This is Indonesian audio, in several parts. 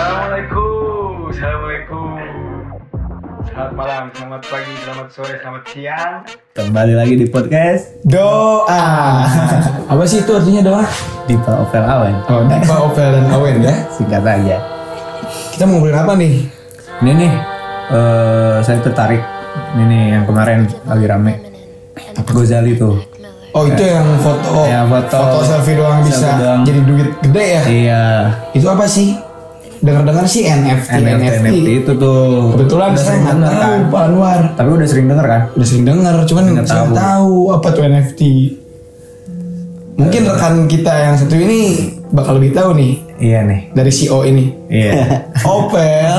Assalamualaikum, Assalamualaikum. Selamat malam, selamat pagi, selamat sore, selamat siang. Kembali lagi di podcast Doa. Apa sih itu artinya doa? Dipa Ovel Awen. Oh, Dipa, Ovel, dan Awen ya. Singkat aja. Kita mau ngobrolin apa nih? Ini nih, eh, saya tertarik. Ini nih yang kemarin lagi rame. Gozali tuh. Oh, itu yang foto. Ya, foto. selfie doang bisa Selfie doang. jadi duit gede ya? Iya. Itu apa sih? Dengar-dengar sih NFT, NFT, NFT itu tuh. Kebetulan udah saya sering nggak tahu kan. Pak Anwar. Tapi udah sering denger kan? Udah sering dengar, cuman Nggak tahu. tahu apa tuh NFT. Mungkin rekan kita yang satu ini bakal lebih tahu nih Iya nih. dari CEO ini. Iya. Opel.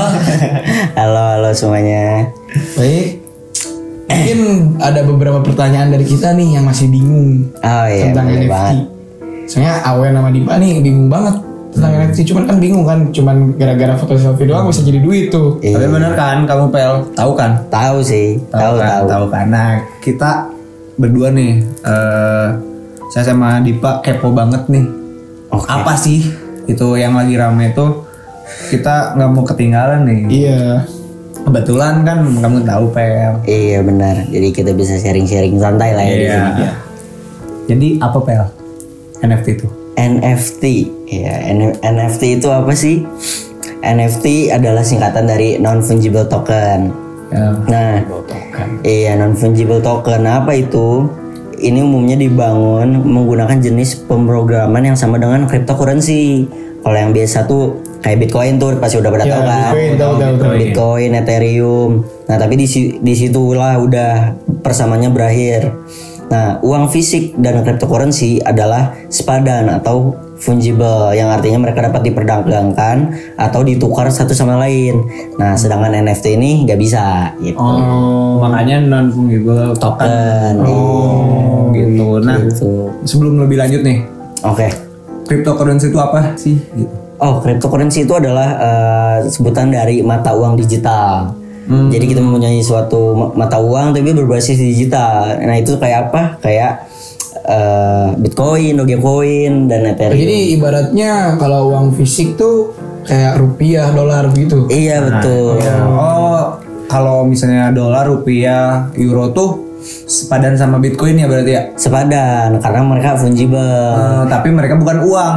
Halo, halo semuanya. Baik. Mungkin ada beberapa pertanyaan dari kita nih yang masih bingung Oh iya, tentang NFT. banget. Soalnya Awen sama Dipa nih bingung banget tentang NFT. Cuman kan bingung kan, cuman gara-gara foto selfie doang bisa jadi duit tuh. Iya. Tapi bener kan kamu Pel? Tahu kan? Tahu sih, tahu kan? tahu. Tahu kan? Nah, kita berdua nih eh saya sama Dipa kepo banget nih. Oke. Apa sih itu yang lagi rame tuh? Kita nggak mau ketinggalan nih. Iya. Kebetulan kan kamu tahu Pel. Iya benar. Jadi kita bisa sharing-sharing santai lah ya di Iya. sini. Jadi apa Pel? NFT itu? NFT. Iya, N- NFT itu apa sih? NFT adalah singkatan dari non fungible token. Ya. Nah, iya non fungible token apa itu? Ini umumnya dibangun menggunakan jenis pemrograman yang sama dengan cryptocurrency. Kalau yang biasa tuh kayak Bitcoin tuh pasti udah pada Iya, tahu kan. Bitcoin, tahu, tahu, tahu. Bitcoin, Ethereum. Nah, tapi di si- di situlah udah persamaannya berakhir. Nah, uang fisik dan cryptocurrency adalah sepadan atau fungible yang artinya mereka dapat diperdagangkan atau ditukar satu sama lain. Nah, sedangkan NFT ini nggak bisa gitu. Oh, makanya non fungible token. Oh, gitu. Nah, gitu. sebelum lebih lanjut nih, Oke. cryptocurrency itu apa sih? Gitu. Oh, cryptocurrency itu adalah eh, sebutan dari mata uang digital. Jadi kita mempunyai suatu ma- mata uang tapi berbasis digital. Nah, itu kayak apa? Kayak eh, Bitcoin, Dogecoin, dan Ethereum. Jadi ibaratnya kalau uang fisik tuh kayak rupiah, dolar begitu. Iya, betul. Oh, kalau misalnya dolar, rupiah, euro tuh sepadan sama Bitcoin ya berarti ya? Sepadan karena mereka fungible. Eh, tapi mereka bukan uang.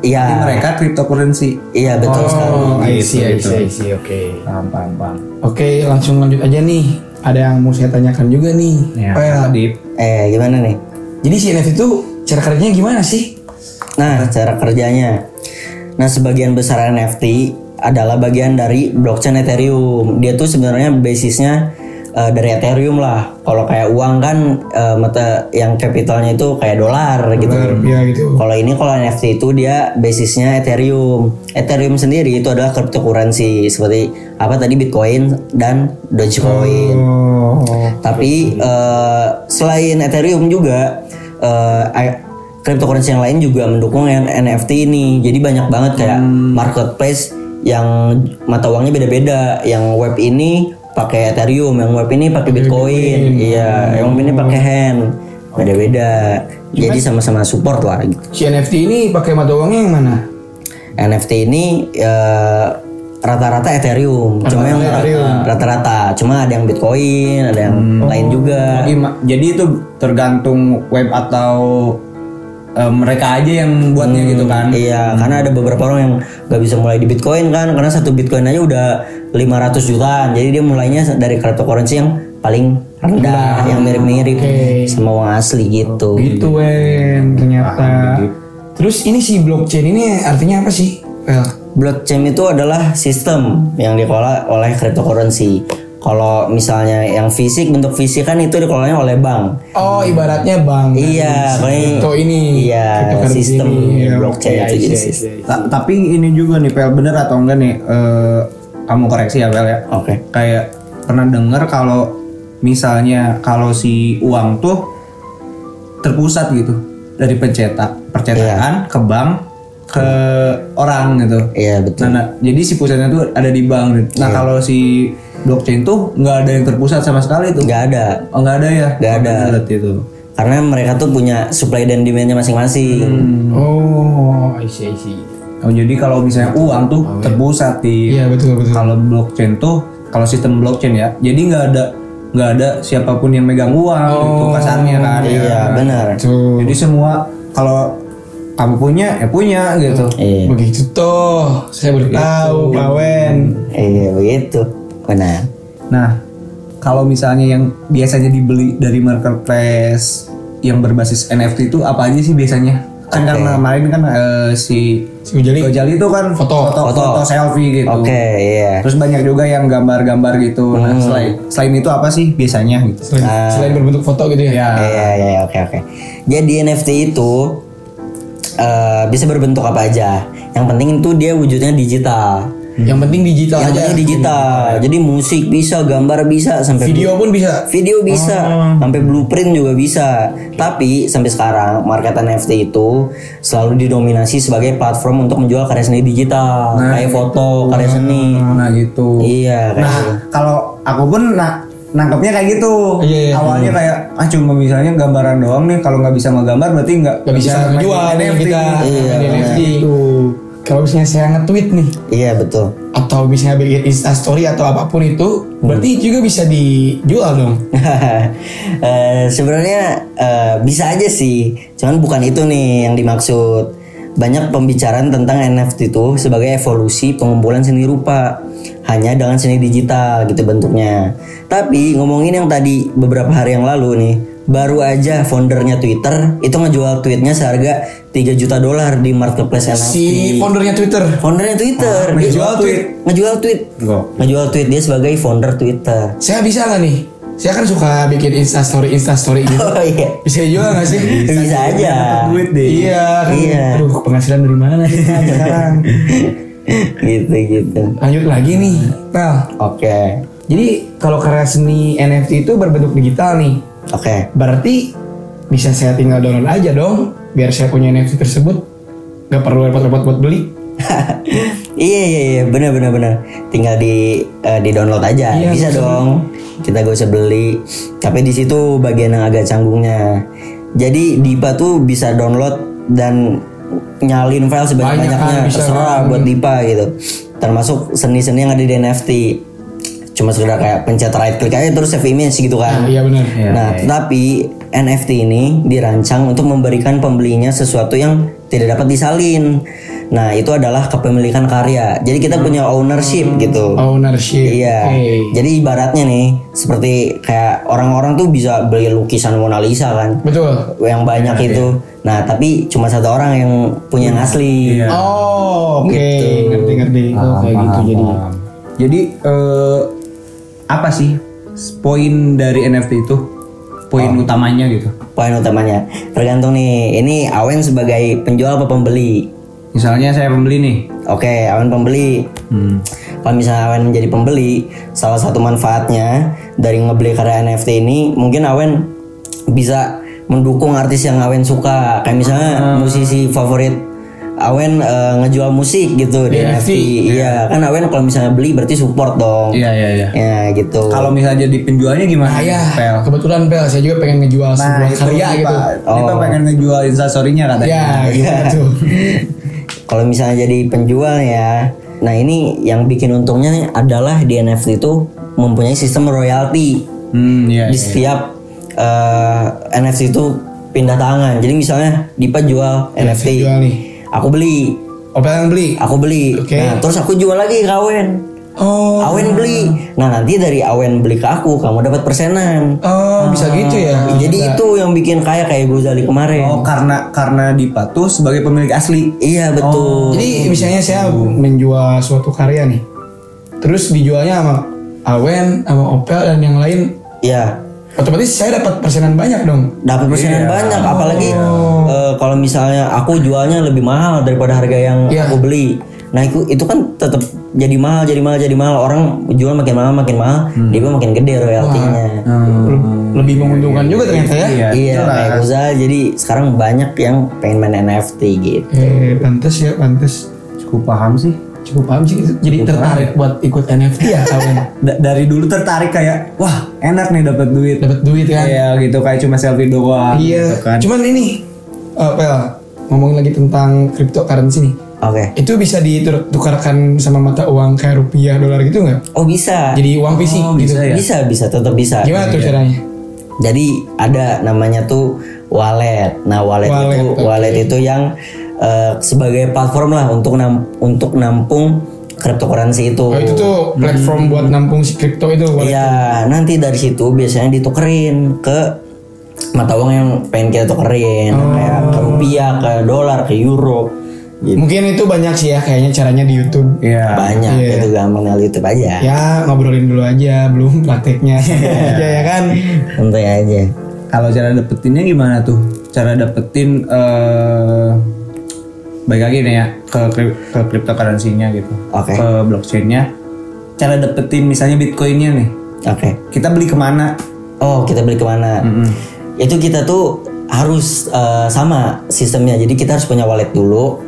Iya. mereka cryptocurrency. Iya, betul sekali. Oh, I see, I Gitu, see, I gitu. see, oke. Paham, paham, paham. Oke, langsung lanjut aja nih. Ada yang mau saya tanyakan juga nih. Ya, Pel. apa, Dip? Eh, gimana nih? Jadi si NFT itu cara kerjanya gimana sih? Nah, cara kerjanya. Nah, sebagian besar NFT adalah bagian dari blockchain Ethereum. Dia tuh sebenarnya basisnya eh, dari Ethereum lah. Kalau kayak uang kan eh, mata yang capitalnya itu kayak dolar gitu. Iya gitu. Kalau ini kalau NFT itu dia basisnya Ethereum. Ethereum sendiri itu adalah cryptocurrency seperti apa tadi Bitcoin dan Dogecoin. Oh. Tapi eh, selain Ethereum juga i- cryptocurrency yang lain juga mendukung yang NFT ini. Jadi banyak banget kayak marketplace yang mata uangnya beda-beda. Yang web ini pakai Ethereum, yang web ini pakai Bitcoin. Iya, yang web ini pakai Hand. Beda-beda. Jadi sama-sama support lah gitu. Si NFT ini pakai mata uangnya yang mana? NFT ini eh, rata-rata Ethereum, cuma yang rata-rata, cuma ada yang Bitcoin, ada yang lain juga. Jadi itu tergantung web atau eh, mereka aja yang buatnya gitu kan? Iya, karena ada beberapa orang yang nggak bisa mulai di Bitcoin kan, karena satu Bitcoin aja udah 500 jutaan. Jadi dia mulainya dari cryptocurrency yang paling rendah, yang mirip-mirip sama uang asli gitu. Gitu Wen, ternyata. Terus ini si blockchain ini artinya apa sih? Pel. Blockchain itu adalah sistem yang dikelola oleh cryptocurrency. Kalau misalnya yang fisik bentuk fisik kan itu dikelolanya oleh bank. Oh, ibaratnya bank. Iya, kayak Crypto ini. Iya, Cryptocurrency sistem ini. Ya, blockchain oke, itu I jadi see, I sistem. see. Ta- tapi ini juga nih Pel bener atau enggak nih eh, kamu koreksi ya Pel ya Oke. kayak pernah dengar kalau misalnya kalau si uang tuh terpusat gitu dari pencetak percetakan ke bank ke orang gitu Iya betul. nah, nah, jadi si pusatnya tuh ada di bank nah kalau si blockchain tuh nggak ada yang terpusat sama sekali tuh Nggak ada. oh nggak ada ya Nggak ada. Oh, berarti itu Karena mereka tuh punya supply dan demandnya masing-masing. Oh, I see, I see. Oh jadi kalau misalnya uang tuh terpusat di Iya betul betul. kalau blockchain tuh kalau sistem blockchain ya jadi nggak ada nggak ada siapa pun yang megang uang gitu kasarnya kan ya. Iya, benar. Tuh. jadi semua kalau kamu punya ya punya gitu Iya. Begitu tuh, saya baru tahu Pak Wen. Iya, begitu. Benar. nah kalau misalnya yang biasanya dibeli dari marketplace yang berbasis NFT itu apa aja sih biasanya kan karena kemarin kan eh, si Si Ujali. Gojali itu kan Foto. foto, Foto. foto selfie gitu Oke, iya. Terus banyak juga yang gambar-gambar gitu. Nah, selain selain itu apa sih biasanya gitu? Selain, selain berbentuk foto gitu ya. Ya. Iya, iya, iya, oke, oke. Jadi NFT itu eh, bisa berbentuk apa aja. Yang penting itu dia wujudnya digital. Yang penting digital Yang aja. penting digital. Jadi musik bisa, gambar bisa, sampai Video pun bisa. Video bisa, sampai blueprint juga bisa. Tapi sampai sekarang market NFT itu selalu didominasi sebagai platform untuk menjual karya seni digital, kayak foto, karya seni. Nah, gitu. Iya, kayak Nah, gitu. kalau aku pun nah nangkepnya kayak gitu. Iya, iya. Awalnya kayak ah cuma misalnya gambaran doang nih. Kalau nggak bisa ngegambar berarti nggak Gak bisa main ngejual NFT. kita Iya, NFT. Gitu. Kalau misalnya saya nge-tweet nih Iya betul. atau misalnya bikin Insta story atau apa pun itu, berarti juga bisa dijual dong. Eh, Sebenarnya eh, bisa aja sih, cuman bukan itu nih yang dimaksud. Banyak pembicaraan tentang NFT itu sebagai evolusi pengumpulan seni rupa, hanya dengan seni digital gitu bentuknya. Tapi ngomongin yang tadi beberapa hari yang lalu nih, baru aja foundernya Twitter itu ngejual tweetnya seharga 3 juta dolar di marketplace NFT. Si foundernya Twitter. Foundernya Twitter, dia ngejual tweet. ngejual tweet, ngejual tweet dia sebagai founder Twitter. Saya bisa nggak nih? Saya kan suka bikin Insta story Insta story gitu. Oh iya, Bisa dijual nggak sih? bisa aja. Duit deh. Iya, kan. Iya. Aduh, penghasilan dari mana Kak, sekarang? gitu gitu. Lanjut lagi nih, Pel. Oke, Jadi kalau karya seni NFT itu berbentuk digital nih, oke. berarti bisa saya tinggal download aja dong, biar saya punya NFT tersebut, nggak perlu repot-repot buat beli. iya iya iya, benar benar benar. Tinggal di eh, di download aja, Iya, bisa bisa. dong. Kita gak usah beli. Tapi di situ bagian yang agak canggungnya. Jadi Dipa tuh bisa download dan nyalin file Banyak sebanyak-banyaknya kan, terserah kan. buat Dipa gitu. Termasuk seni-seni yang ada di NFT. Cuma sekedar kayak pencet right click aja terus save image gitu kan. Nah, iya benar. Nah, tetapi NFT ini dirancang untuk memberikan pembelinya sesuatu yang tidak dapat disalin. Nah, itu adalah kepemilikan karya. Jadi kita punya ownership gitu. Ownership. Iya. Oke. Jadi ibaratnya nih, seperti kayak orang-orang tuh bisa beli lukisan Mona Lisa kan, Betul. yang banyak itu. Nah, tapi cuma satu orang yang punya yang asli. Iya. Oh, oke, ngerti-ngerti. Oh, kayak gitu jadi. Jadi eh, apa sih poin dari NFT itu? Poin Oh. utamanya gitu. Poin utamanya tergantung nih. Ini Awen sebagai penjual apa pembeli? Misalnya saya pembeli nih. Oke, Awen pembeli. Hmm. Kalau misalnya Awen menjadi pembeli, salah satu manfaatnya dari ngebeli karya NFT ini, mungkin Awen bisa mendukung artis yang Awen suka. Kayak misalnya musisi favorit Awen eh, ngejual musik gitu di Di NFT. Iya, kan Awen kalau misalnya beli berarti support dong. Iya iya iya. Ya gitu. Kalau misalnya jadi penjualnya gimana? Nah, ya, Pel? kebetulan Pel, saya juga pengen ngejual sebuah itu karya gitu. Oh. pengen ngejual instastorynya katanya. Ya, gimana tuh? Kalau misalnya jadi penjual ya, nah ini yang bikin untungnya nih adalah di NFT itu mempunyai sistem royalti. Hmm, iya. di iya. setiap eh, NFT itu pindah tangan. Jadi misalnya Dipa jual Ya, NFT, saya jual nih. Aku beli, Oh, yang beli. aku beli. Oke. Nah, terus aku jual lagi ke Awen. Oh, Awen beli. Nah, nanti dari Awen beli ke aku, kamu dapat persenan. oh bisa gitu ya. Jadi itu yang bikin kaya kayak Gozali kemarin. Oh, karena karena Dipa tuh sebagai pemilik asli. Iya betul. Jadi misalnya saya menjual suatu karya nih, terus dijualnya sama Awen, sama Opel dan yang lain, Iya. Otomatis saya dapat persenan banyak dong. Dapat persenan banyak, apalagi eh, kalau misalnya aku jualnya lebih mahal daripada harga yang Iya. aku beli. Nah itu itu kan tetap jadi mahal, jadi mahal, jadi mahal. Orang jual makin mahal, makin mahal, dia pun makin gede royaltinya. Le- Lebih menguntungkan juga ternyata ya. Iya. Iya, kayak Goza. Jadi sekarang banyak yang pengen main NFT gitu. Eh, pantes ya, pantes. Cukup paham sih. Cukup paham sih, jadi tertarik buat ikut NFT ya. Da- dari dulu tertarik kayak wah enak nih dapat duit. Dapat duit kan? Iya gitu kayak cuma selfie doang Iya. gitu kan. Cuman ini, eh, Pel, ngomongin lagi tentang cryptocurrency nih. Oke. Itu bisa ditukarkan sama mata uang kayak rupiah, dolar gitu nggak? Oh bisa. Jadi uang fisik Oh, gitu. bisa ya? Bisa bisa tetap bisa. Gimana tuh caranya? Jadi ada namanya tuh wallet. Nah wallet, Wallet, itu wallet itu yang eh, sebagai platform lah untuk nam- untuk nampung cryptocurrency itu. Oh itu tuh platform buat nampung si kripto itu. Iya, nanti dari situ biasanya ditukerin ke mata uang yang pengen kita tukerin, Oh. kayak ke rupiah, ke dolar, ke euro. Gitu. Mungkin itu banyak sih ya kayaknya caranya di YouTube. Iya. Banyak Iya. itu gampang dari YouTube aja. Ya ngobrolin dulu aja, belum prakteknya aja ya kan. Santai aja. Kalau cara dapetinnya gimana tuh? Cara dapetin eh baik lagi nih ya ke ke cryptocurrency-nya gitu. Oke. Ke blockchain-nya. Cara dapetin misalnya bitcoin-nya nih. Oke. Kita beli ke mana? Oh, kita beli ke mana? Itu kita tuh harus eh, sama sistemnya. Jadi kita harus punya wallet dulu.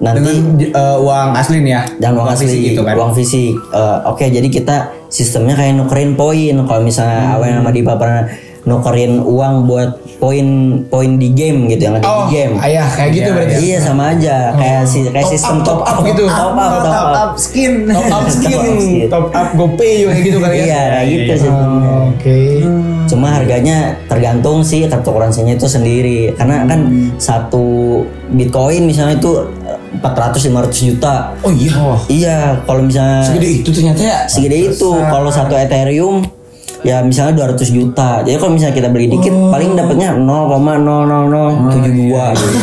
Nanti Dengan eh, uang asli nih ya. dan uang asli fisik gitu kan. uang fisik Eh, oke jadi kita sistemnya kayak nukerin poin kalau misalnya Awen sama Dipa pernah nukerin uang buat poin poin di game gitu yang ada Oh, di game ayah kayak gitu berarti. iya sama aja kayak si kayak Top sistem up, top up gitu. top up top up skin. Top up skin, Top up skin. top up GoPay kayak gitu kali ya. iya kayak gitu Oh, sistemnya Oke. cuma harganya tergantung sih cryptocurrency-nya itu sendiri karena kan satu bitcoin misalnya itu 400 500 juta Oh iya. iya kalau misalnya Segede itu ternyata ya. segede itu kalau satu ethereum ya misalnya 200 juta jadi kalau misalnya kita beli dikit paling dapatnya 0,00072 gitu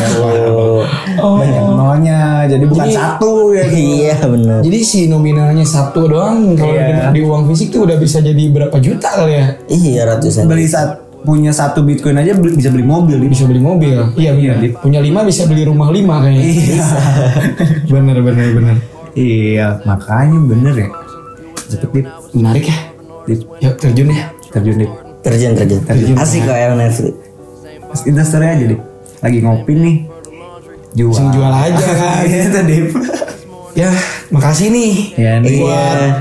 Banyak nolnya. Jadi bukan satu ya. iya benar Jadi si nominalnya satu doang kalau Iya. di, di uang fisik tuh udah bisa jadi berapa juta kali ya? iya ratusan Beli saat punya satu bitcoin aja beli- bisa beli mobil. Bisa beli mobil. Iya benar. Dip. Punya lima bisa beli rumah lima kayaknya. Iya. bener bener bener. Iya, makanya bener ya. Cepet Menarik ya. Yuk terjun ya. terjun dip. terjun terjun asik kok NFT Instastory aja dip. Lagi ngopi nih. Jual. Langsung jual aja kan. Itu dip. ya makasih nih. Ya nih. Buat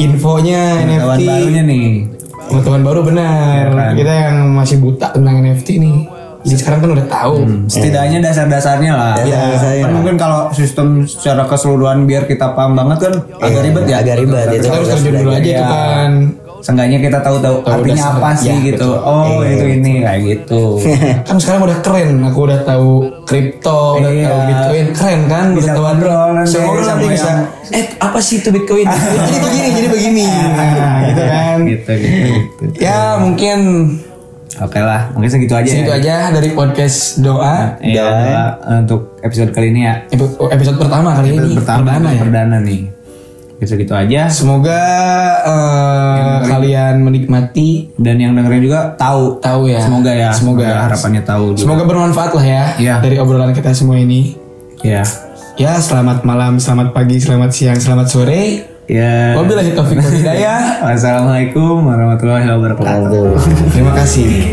infonya NFT. barunya nih. Pengetahuan baru benar. Iya kan? Kita yang masih buta tentang NFT nih. Jadi sekarang kan udah tahu. Setidaknya dasar-dasarnya lah. Dasar-dasarnya. Kan mungkin kalau sistem secara keseluruhan biar kita paham banget kan agak ribet ya. agak ribet, itu Kita harus terjun dulu aja Iya. tuh kan. Seenggaknya kita tahu tahu Tahu artinya dasar. apa sih Ya, gitu. betul. Oh itu ini kayak gitu. kan sekarang udah keren aku udah tahu kripto udah Iya. tahu bitcoin keren kan Bisa udah tahu ngobrol nanti nanti bisa eh apa sih itu bitcoin jadi begini jadi begini nah, gitu kan gitu gitu. gitu. ya mungkin Oke lah, mungkin segitu aja. segitu ya. aja dari podcast doa adalah untuk episode kali ini ya. Epi- episode pertama kali Episode ini pertama perdana ya perdana nih. Oke, segitu aja. semoga eh, kalian menikmati Dan yang dengerin juga tahu. tahu ya Semoga ya. semoga harapannya tahu. juga. semoga bermanfaat lah ya Iya. dari obrolan kita semua ini Ya. ya selamat malam selamat pagi selamat siang selamat sore Ya. Wabillahi taufiq wal hidayah. Wassalamualaikum warahmatullahi wabarakatuh. Terima kasih.